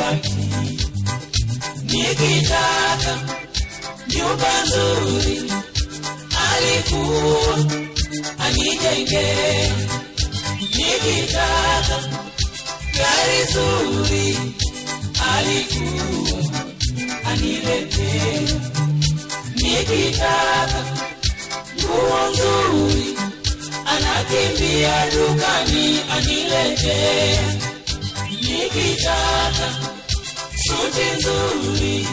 unipatia, nikitaka nyumba nzuri, alikuwa anijengea, nikitaka gari zuri alikuwa aniletee, nikitaka nguo nzuri anakimbia dukani aniletee, nikitaka suti nzuri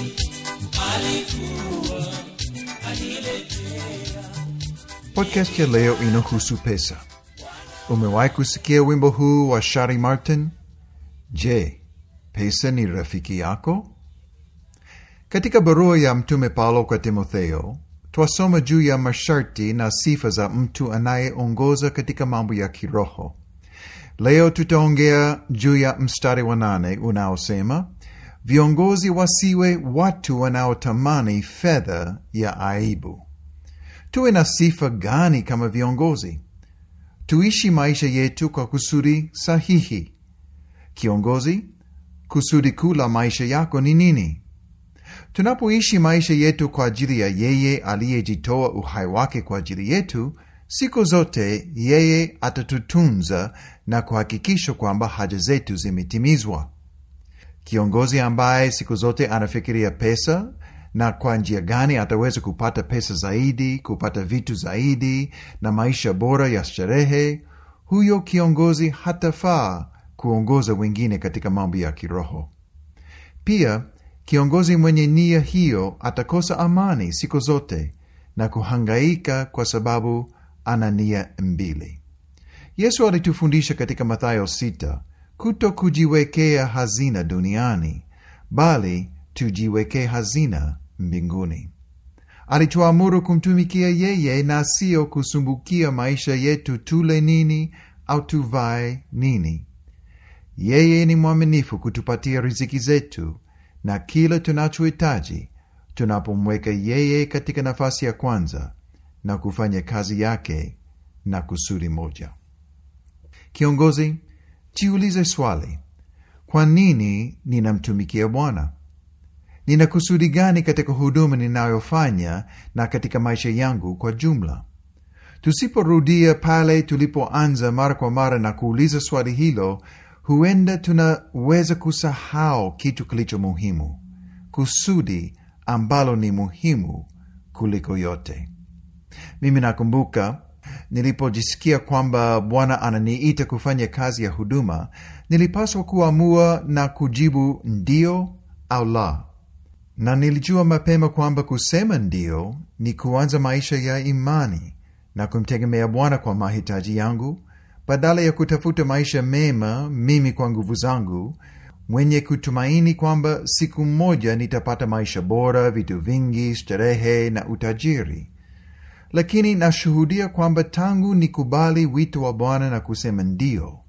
alikuwa aniletea. Podcast ya leo inahusu pesa. Umewahi kusikia wimbo huu wa Shari Martin? Je, pesa ni rafiki yako? Katika barua ya Mtume Paulo kwa Timotheo, twasoma juu ya masharti na sifa za mtu anayeongoza katika mambo ya kiroho. Leo tutaongea juu ya mstari wa nane unaosema viongozi wasiwe watu wanaotamani fedha ya aibu. Tuwe na sifa gani kama viongozi? Tuishi maisha yetu kwa kusudi sahihi. Kiongozi, kusudi kuu la maisha yako ni nini? Tunapoishi maisha yetu kwa ajili ya yeye aliyejitoa uhai wake kwa ajili yetu, siku zote yeye atatutunza na kuhakikisha kwamba haja zetu zimetimizwa. Kiongozi ambaye siku zote anafikiria pesa na kwa njia gani ataweza kupata pesa zaidi, kupata vitu zaidi na maisha bora ya sherehe, huyo kiongozi hatafaa kuongoza wengine katika mambo ya kiroho. Pia kiongozi mwenye nia hiyo atakosa amani siku zote na kuhangaika kwa sababu ana nia mbili. Yesu alitufundisha katika Mathayo 6 kuto kujiwekea hazina duniani, bali tujiwekee hazina mbinguni. Alituamuru kumtumikia yeye na siyo kusumbukia maisha yetu, tule nini au tuvae nini. Yeye ni mwaminifu kutupatia riziki zetu na kila tunachohitaji tunapomweka yeye katika nafasi ya kwanza na kufanya kazi yake na kusudi moja. Kiongozi, jiulize swali: kwa nini ninamtumikia Bwana? Nina kusudi gani katika huduma ninayofanya na katika maisha yangu kwa jumla? Tusiporudia pale tulipoanza mara kwa mara na kuuliza swali hilo, huenda tunaweza kusahau kitu kilicho muhimu, kusudi ambalo ni muhimu kuliko yote. Mimi nakumbuka nilipojisikia kwamba Bwana ananiita kufanya kazi ya huduma, nilipaswa kuamua na kujibu ndio au la, na nilijua mapema kwamba kusema ndio ni kuanza maisha ya imani na kumtegemea Bwana kwa mahitaji yangu badala ya kutafuta maisha mema mimi kwa nguvu zangu, mwenye kutumaini kwamba siku moja nitapata maisha bora, vitu vingi, starehe na utajiri. Lakini nashuhudia kwamba tangu nikubali wito wa Bwana na kusema ndio,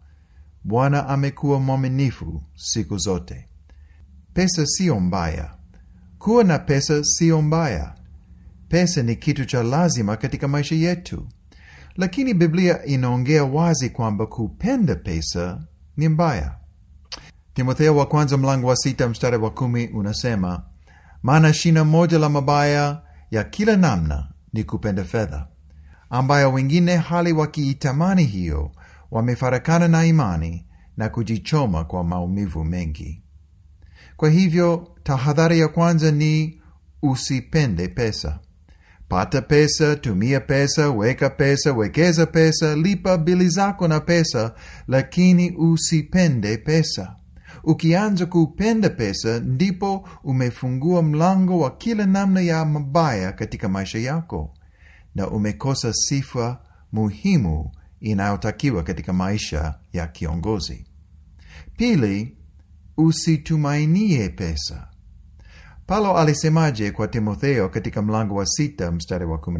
Bwana amekuwa mwaminifu siku zote. Pesa siyo mbaya, kuwa na pesa siyo mbaya. Pesa ni kitu cha lazima katika maisha yetu lakini Biblia inaongea wazi kwamba kupenda pesa ni mbaya. Timotheo wa kwanza mlango wa sita mstari wa kumi unasema, maana shina moja la mabaya ya kila namna ni kupenda fedha, ambayo wengine hali wakiitamani hiyo wamefarakana na imani na kujichoma kwa maumivu mengi. Kwa hivyo tahadhari ya kwanza ni usipende pesa. Pata pesa, tumia pesa, weka pesa, wekeza pesa, lipa bili zako na pesa, lakini usipende pesa. Ukianza kupenda pesa, ndipo umefungua mlango wa kila namna ya mabaya katika maisha yako, na umekosa sifa muhimu inayotakiwa katika maisha ya kiongozi. Pili, usitumainie pesa. Paulo alisemaje kwa Timotheo katika mlango wa sita mstari wa kumi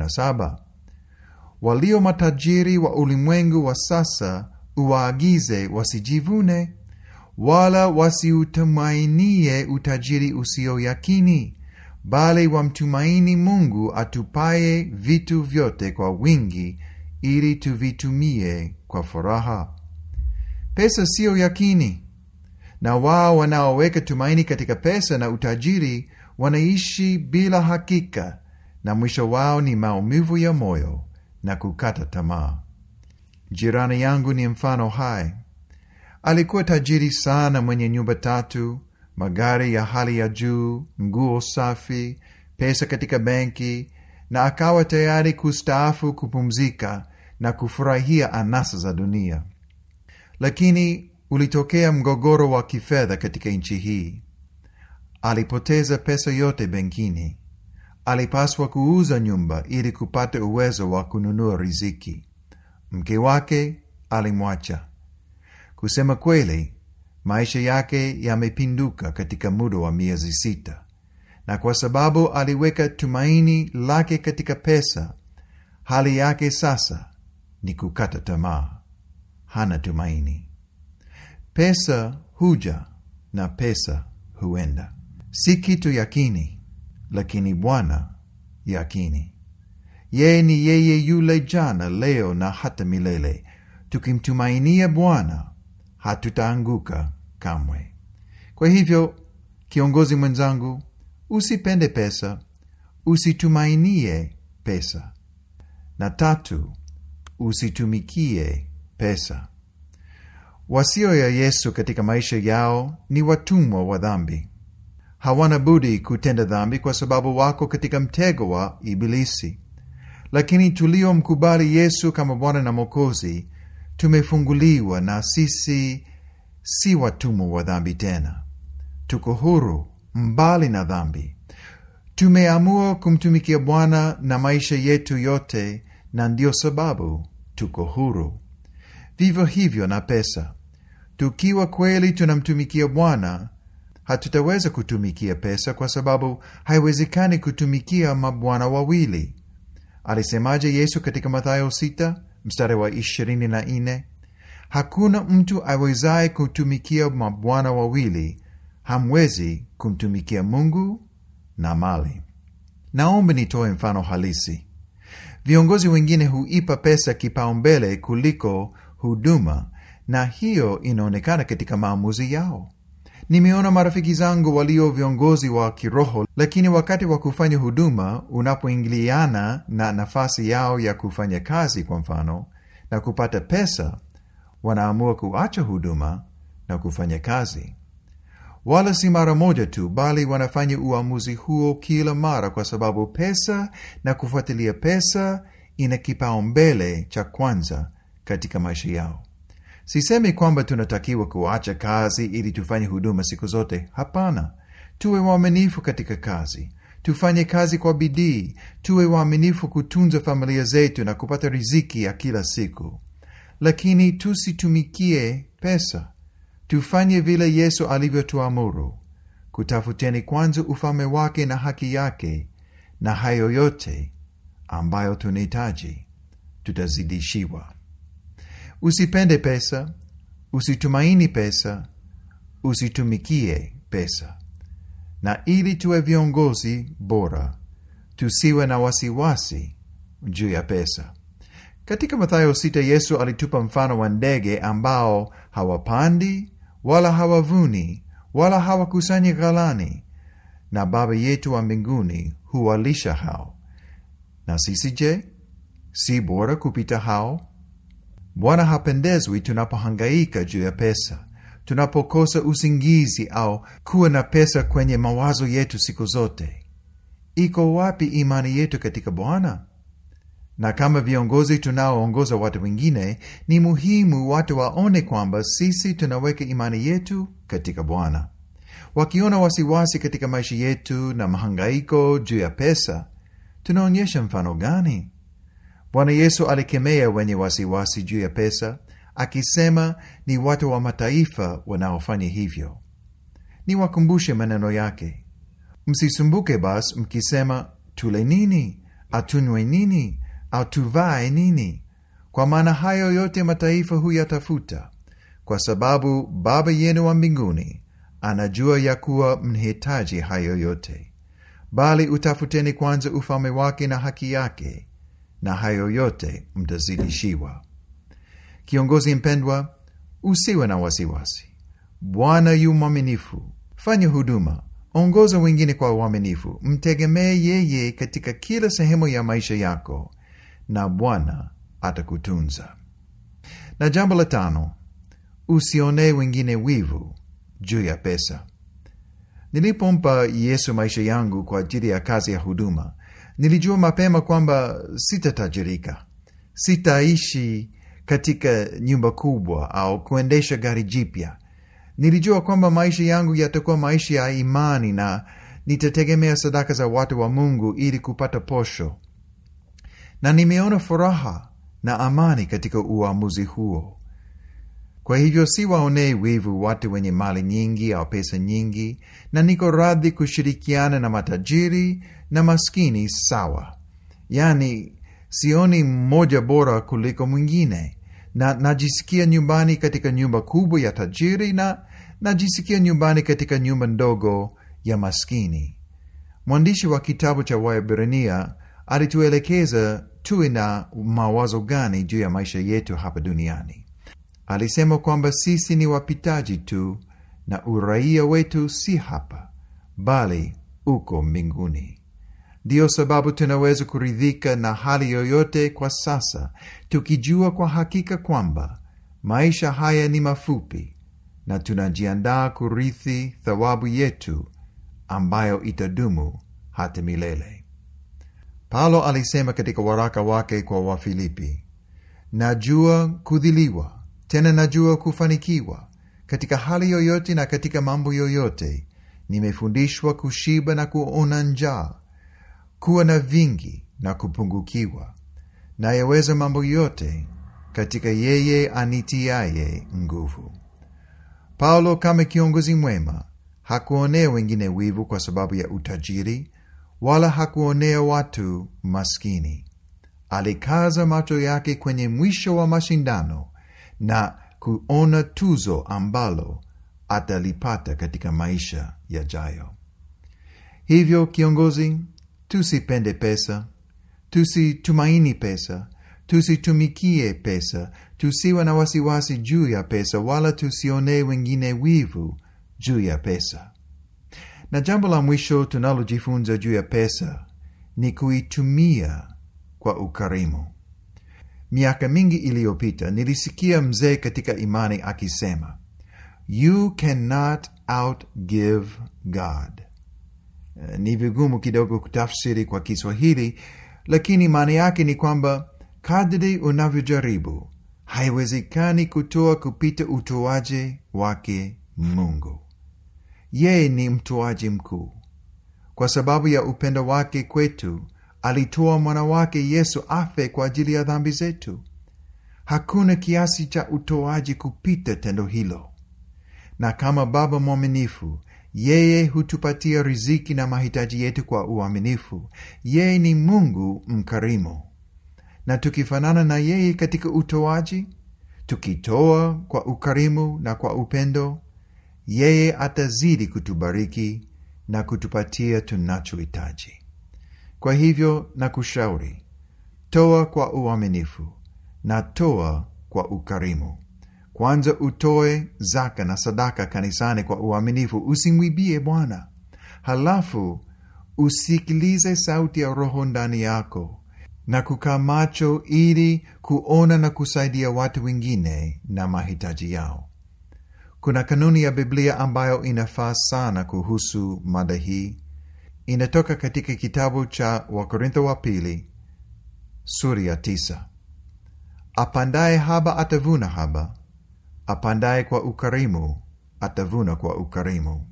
walio matajiri wa ulimwengu wa sasa uwaagize wasijivune, wala wasiutumainie utajiri usio yakini, bali wamtumaini Mungu atupaye vitu vyote kwa wingi, ili tuvitumie kwa furaha. Pesa siyo yakini, na wao wanaoweka tumaini katika pesa na utajiri wanaishi bila hakika, na mwisho wao ni maumivu ya moyo na kukata tamaa. Jirani yangu ni mfano hai. Alikuwa tajiri sana, mwenye nyumba tatu, magari ya hali ya juu, nguo safi, pesa katika benki, na akawa tayari kustaafu, kupumzika na kufurahia anasa za dunia. Lakini ulitokea mgogoro wa kifedha katika nchi hii. Alipoteza pesa yote benkini. Alipaswa kuuza nyumba ili kupata uwezo wa kununua riziki. Mke wake alimwacha. Kusema kweli, maisha yake yamepinduka katika muda wa miezi sita, na kwa sababu aliweka tumaini lake katika pesa, hali yake sasa ni kukata tamaa. Hana tumaini. Pesa huja na pesa huenda. Si kitu yakini, lakini Bwana yakini. Yeye ni yeye yule jana, leo na hata milele. Tukimtumainia Bwana hatutaanguka kamwe. Kwa hivyo, kiongozi mwenzangu, usipende pesa, usitumainie pesa, na tatu, usitumikie pesa. Wasio ya Yesu katika maisha yao ni watumwa wa dhambi. Hawana budi kutenda dhambi kwa sababu wako katika mtego wa Ibilisi. Lakini tuliomkubali Yesu kama Bwana na Mwokozi tumefunguliwa, na sisi si watumwa wa dhambi tena. Tuko huru, mbali na dhambi. Tumeamua kumtumikia Bwana na maisha yetu yote, na ndiyo sababu tuko huru. Vivyo hivyo na pesa. Tukiwa kweli tunamtumikia Bwana, hatutaweza kutumikia pesa, kwa sababu haiwezekani kutumikia mabwana wawili. Alisemaje Yesu katika Mathayo sita mstari wa ishirini na nne hakuna mtu awezaye kutumikia mabwana wawili, hamwezi kumtumikia Mungu na mali. Naomba nitoe mfano halisi. Viongozi wengine huipa pesa kipaumbele kuliko huduma, na hiyo inaonekana katika maamuzi yao. Nimeona marafiki zangu walio viongozi wa kiroho, lakini wakati wa kufanya huduma unapoingiliana na nafasi yao ya kufanya kazi, kwa mfano, na kupata pesa, wanaamua kuacha huduma na kufanya kazi. Wala si mara moja tu, bali wanafanya uamuzi huo kila mara, kwa sababu pesa na kufuatilia pesa ina kipaumbele cha kwanza katika maisha yao. Sisemi kwamba tunatakiwa kuacha kazi ili tufanye huduma siku zote. Hapana, tuwe waaminifu katika kazi, tufanye kazi kwa bidii, tuwe waaminifu kutunza familia zetu na kupata riziki ya kila siku, lakini tusitumikie pesa. Tufanye vile Yesu alivyotuamuru: kutafuteni kwanza ufalme wake na haki yake, na hayo yote ambayo tunahitaji tutazidishiwa. Usipende pesa, usitumaini pesa, usitumikie pesa. Na ili tuwe viongozi bora, tusiwe na wasiwasi juu ya pesa. Katika Mathayo sita, Yesu alitupa mfano wa ndege ambao hawapandi wala hawavuni wala hawakusanyi ghalani, na Baba yetu wa mbinguni huwalisha hao. Na sisi je, si bora kupita hao? Bwana hapendezwi tunapohangaika juu ya pesa, tunapokosa usingizi au kuwa na pesa kwenye mawazo yetu siku zote. Iko wapi imani yetu katika Bwana? Na kama viongozi tunaoongoza watu wengine, ni muhimu watu waone kwamba sisi tunaweka imani yetu katika Bwana. Wakiona wasiwasi katika maisha yetu na mahangaiko juu ya pesa, tunaonyesha mfano gani? Bwana Yesu alikemea wenye wasiwasi juu ya pesa, akisema ni watu wa mataifa wanaofanya hivyo. Niwakumbushe maneno yake: msisumbuke basi mkisema, tule nini, atunywe nini, au nini? Kwa maana hayo yote mataifa huyatafuta. kwa sababu Baba yenu wa mbinguni anajua ya kuwa mnahitaji hayo yote. Bali utafuteni kwanza ufalme wake na haki yake, na hayo yote mtazidishiwa. Kiongozi mpendwa, usiwe na wasiwasi. Bwana yu mwaminifu. Fanya huduma, ongoza wengine kwa uaminifu, mtegemee yeye katika kila sehemu ya maisha yako, na Bwana atakutunza. Na jambo la tano, usionee wengine wivu juu ya pesa. Nilipompa Yesu maisha yangu kwa ajili ya kazi ya huduma, nilijua mapema kwamba sitatajirika, sitaishi katika nyumba kubwa au kuendesha gari jipya. Nilijua kwamba maisha yangu yatakuwa maisha ya imani na nitategemea sadaka za watu wa Mungu ili kupata posho, na nimeona furaha na amani katika uamuzi huo. Kwa hivyo si waonee wivu watu wenye mali nyingi au pesa nyingi, na niko radhi kushirikiana na matajiri na maskini sawa. Yaani, sioni mmoja bora kuliko mwingine, na najisikia nyumbani katika nyumba kubwa ya tajiri na najisikia nyumbani katika nyumba ndogo ya maskini. Mwandishi wa kitabu cha Waebrania alituelekeza tuwe na mawazo gani juu ya maisha yetu hapa duniani. Alisema kwamba sisi ni wapitaji tu na uraia wetu si hapa, bali uko mbinguni. Ndiyo sababu tunaweza kuridhika na hali yoyote kwa sasa, tukijua kwa hakika kwamba maisha haya ni mafupi na tunajiandaa kurithi thawabu yetu ambayo itadumu hata milele. Paulo alisema katika waraka wake kwa Wafilipi, najua kudhiliwa tena najua kufanikiwa. Katika hali yoyote na katika mambo yoyote, nimefundishwa kushiba na kuona njaa, kuwa na vingi na kupungukiwa. nayeweza mambo yote katika yeye anitiaye nguvu. Paulo kama kiongozi mwema hakuonea wengine wivu kwa sababu ya utajiri, wala hakuonea watu maskini. Alikaza macho yake kwenye mwisho wa mashindano na kuona tuzo ambalo atalipata katika maisha yajayo. Hivyo kiongozi, tusipende pesa, tusitumaini pesa, tusitumikie pesa, tusiwe na wasiwasi juu ya pesa, wala tusionee wengine wivu juu ya pesa. Na jambo la mwisho tunalojifunza juu ya pesa ni kuitumia kwa ukarimu. Miaka mingi iliyopita nilisikia mzee katika imani akisema, you cannot outgive God. Ni vigumu kidogo kutafsiri kwa Kiswahili, lakini maana yake ni kwamba kadri unavyojaribu, haiwezekani kutoa kupita utoaji wake Mungu. Yeye ni mtoaji mkuu. Kwa sababu ya upendo wake kwetu alitoa mwana wake Yesu afe kwa ajili ya dhambi zetu. Hakuna kiasi cha utoaji kupita tendo hilo, na kama Baba mwaminifu, yeye hutupatia riziki na mahitaji yetu kwa uaminifu. Yeye ni Mungu mkarimu, na tukifanana na yeye katika utoaji, tukitoa kwa ukarimu na kwa upendo, yeye atazidi kutubariki na kutupatia tunachohitaji. Kwa hivyo na kushauri, toa kwa uaminifu na toa kwa ukarimu. Kwanza utoe zaka na sadaka kanisani kwa uaminifu, usimwibie Bwana. Halafu usikilize sauti ya Roho ndani yako na kukaa macho ili kuona na kusaidia watu wengine na mahitaji yao. Kuna kanuni ya Biblia ambayo inafaa sana kuhusu mada hii. Inatoka katika kitabu cha Wakorintho wa pili sura ya tisa. Apandaye haba atavuna haba, apandaye kwa ukarimu atavuna kwa ukarimu.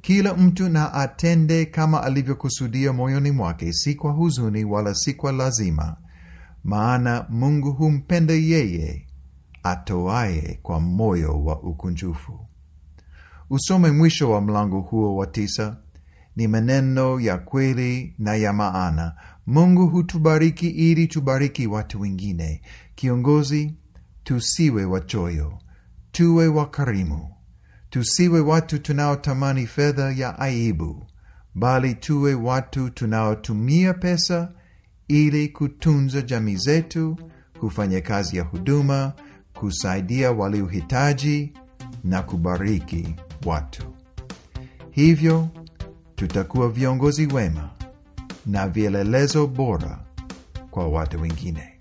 Kila mtu na atende kama alivyokusudia moyoni mwake, si kwa huzuni wala si kwa lazima, maana Mungu humpenda yeye atoaye kwa moyo wa ukunjufu. Usome mwisho wa mlango huo wa tisa. Ni maneno ya kweli na ya maana. Mungu hutubariki ili tubariki watu wengine. Kiongozi, tusiwe wachoyo, tuwe wakarimu, tusiwe watu tunaotamani fedha ya aibu, bali tuwe watu tunaotumia pesa ili kutunza jamii zetu, kufanya kazi ya huduma, kusaidia waliohitaji na kubariki watu. Hivyo tutakuwa viongozi wema na vielelezo bora kwa watu wengine.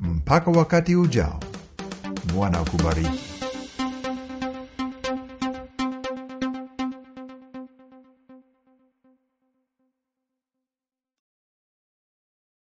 Mpaka wakati ujao, Bwana akubariki.